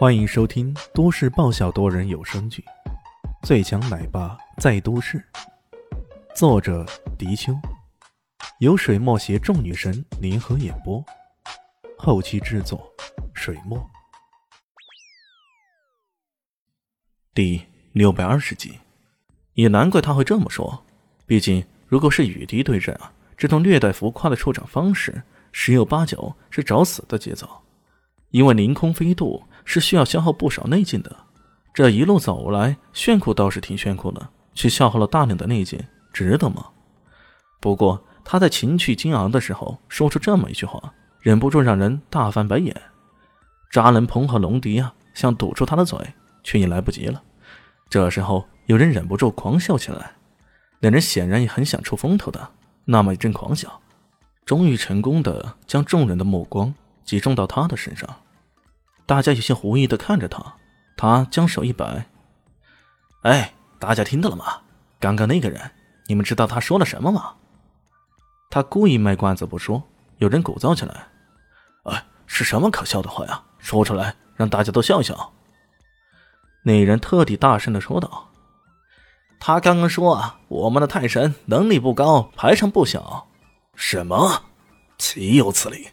欢迎收听都市爆笑多人有声剧《最强奶爸在都市》，作者：迪秋，由水墨携众女神联合演播，后期制作：水墨。第六百二十集，也难怪他会这么说。毕竟，如果是与敌对阵啊，这种略带浮夸的出场方式，十有八九是找死的节奏。因为凌空飞渡。是需要消耗不少内劲的，这一路走来，炫酷倒是挺炫酷的，却消耗了大量的内劲，值得吗？不过他在情绪激昂的时候说出这么一句话，忍不住让人大翻白眼。扎人鹏和龙迪啊，想堵住他的嘴，却已来不及了。这时候有人忍不住狂笑起来，两人显然也很想出风头的，那么一阵狂笑，终于成功的将众人的目光集中到他的身上。大家有些狐疑的看着他，他将手一摆：“哎，大家听到了吗？刚刚那个人，你们知道他说了什么吗？”他故意卖关子不说，有人鼓噪起来：“哎，是什么可笑的话呀？说出来，让大家都笑笑。”那人特地大声的说道：“他刚刚说啊，我们的太神能力不高，排场不小。什么？岂有此理！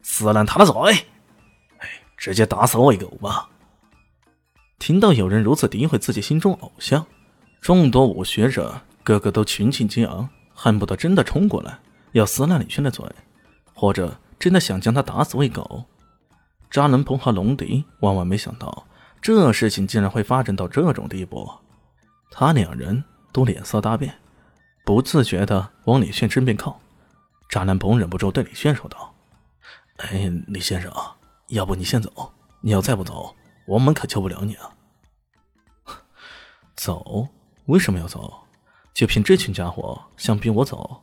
撕烂他的嘴！”直接打死我一个吧！听到有人如此诋毁自己心中偶像，众多武学者个个都群情激昂，恨不得真的冲过来要撕烂李轩的嘴，或者真的想将他打死喂狗。扎伦鹏和龙迪万万没想到，这事情竟然会发展到这种地步，他两人都脸色大变，不自觉的往李轩身边靠。扎兰鹏忍不住对李轩说道：“哎，李先生。”要不你先走，你要再不走，我们可救不了你啊！走？为什么要走？就凭这群家伙想逼我走？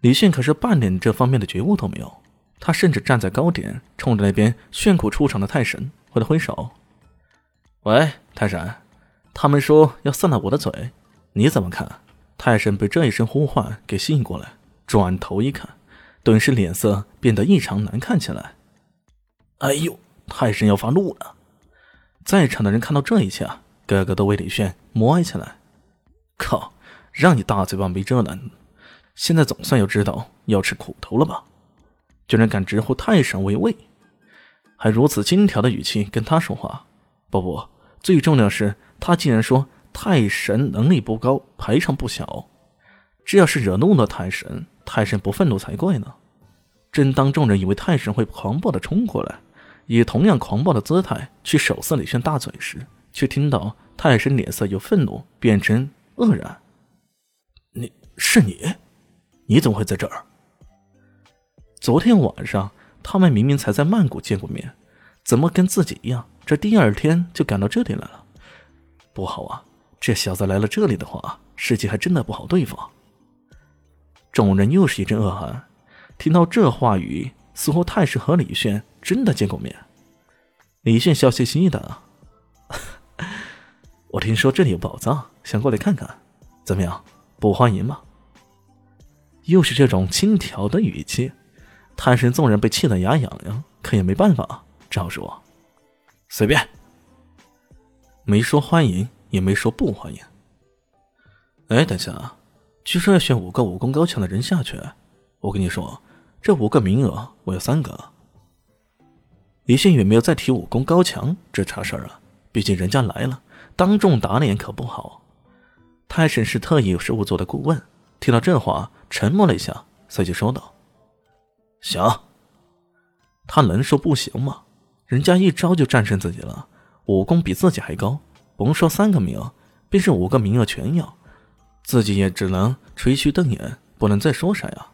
李迅可是半点这方面的觉悟都没有，他甚至站在高点，冲着那边炫酷出场的太神挥了挥手：“喂，太神，他们说要散了我的嘴，你怎么看？”太神被这一声呼唤给吸引过来，转头一看，顿时脸色变得异常难看起来。哎呦！太神要发怒了！在场的人看到这一切，个个都为李炫默哀起来。靠！让你大嘴巴没遮拦，现在总算要知道要吃苦头了吧？居然敢直呼太神为畏，还如此轻佻的语气跟他说话。不不，最重要是他竟然说太神能力不高，排场不小。这要是惹怒了太神，太神不愤怒才怪呢。正当众人以为太神会狂暴的冲过来，以同样狂暴的姿态去手撕李轩大嘴时，却听到太神脸色由愤怒变成愕然。你是你？你怎么会在这儿？昨天晚上他们明明才在曼谷见过面，怎么跟自己一样，这第二天就赶到这里来了？不好啊！这小子来了这里的话，事情还真的不好对付。众人又是一阵恶寒，听到这话语。似乎太师和李炫真的见过面。李炫笑嘻嘻的：“ 我听说这里有宝藏，想过来看看，怎么样？不欢迎吗？”又是这种轻佻的语气，太神纵然被气得牙痒痒，可也没办法，只好说：“随便。”没说欢迎，也没说不欢迎。哎，等下，据说要选五个武功高强的人下去，我跟你说。这五个名额，我有三个。李信宇没有再提武功高强这茬事儿啊，毕竟人家来了，当众打脸可不好。太神是特意有事务做的顾问，听到这话，沉默了一下，随即说道：“行。”他能说不行吗？人家一招就战胜自己了，武功比自己还高，甭说三个名额，便是五个名额全要，自己也只能吹嘘瞪眼，不能再说啥呀。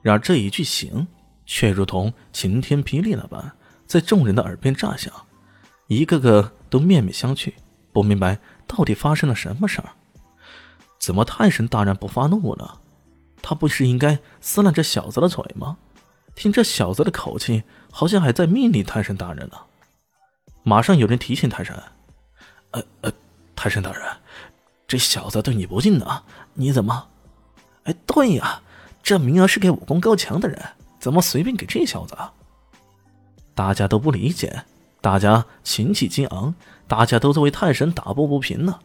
然而这一句“行”却如同晴天霹雳那般，在众人的耳边炸响，一个个都面面相觑，不明白到底发生了什么事儿。怎么太神大人不发怒了？他不是应该撕烂这小子的嘴吗？听这小子的口气，好像还在命令太神大人呢。马上有人提醒太神：“呃呃，太神大人，这小子对你不敬呢，你怎么？哎，对呀。”这名额是给武功高强的人，怎么随便给这小子？啊大家都不理解，大家情气激昂，大家都在为太神打抱不平呢。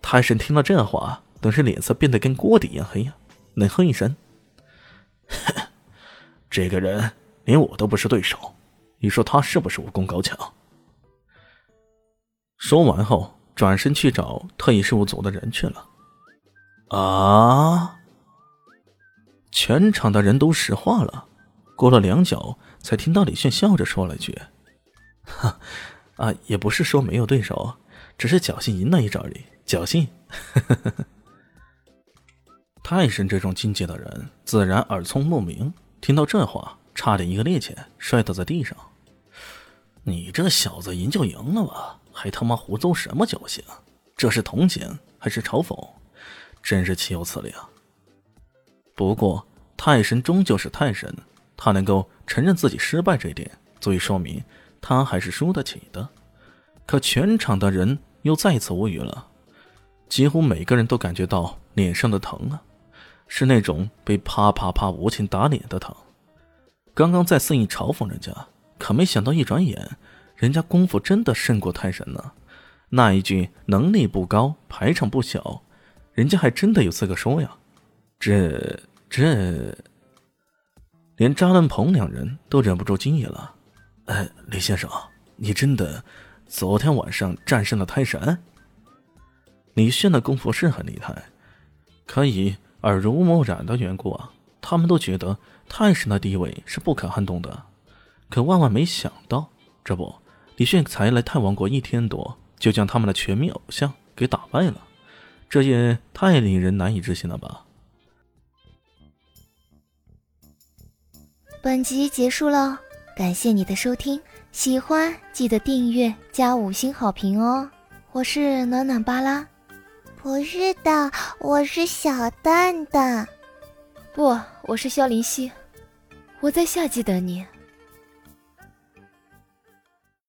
太神听了这话，顿时脸色变得跟锅底一样黑呀，冷哼一声：“ 这个人连我都不是对手，你说他是不是武功高强？”说完后，转身去找特异事务组的人去了。啊！全场的人都石化了，过了良久，才听到李炫笑着说了句：“哈，啊，也不是说没有对手，只是侥幸赢了一招而已。”侥幸，太神这种境界的人自然耳聪目明，听到这话，差点一个趔趄摔倒在地上。你这小子赢就赢了吧，还他妈胡诌什么侥幸？这是同情还是嘲讽？真是岂有此理啊！不过太神终究是太神，他能够承认自己失败这一点，足以说明他还是输得起的。可全场的人又再次无语了。几乎每个人都感觉到脸上的疼啊，是那种被啪啪啪无情打脸的疼。刚刚在肆意嘲讽人家，可没想到一转眼，人家功夫真的胜过泰神呢。那一句能力不高，排场不小，人家还真的有资格说呀。这这，连扎兰鹏两人都忍不住惊异了。哎，李先生，你真的昨天晚上战胜了泰神？李炫的功夫是很厉害，可以耳濡目染的缘故啊，他们都觉得泰神的地位是不可撼动的。可万万没想到，这不，李炫才来泰王国一天多，就将他们的全民偶像给打败了，这也太令人难以置信了吧！本集结束了，感谢你的收听，喜欢记得订阅加五星好评哦！我是暖暖巴拉。不是的，我是小蛋蛋。不，我是萧林希。我在夏季等你。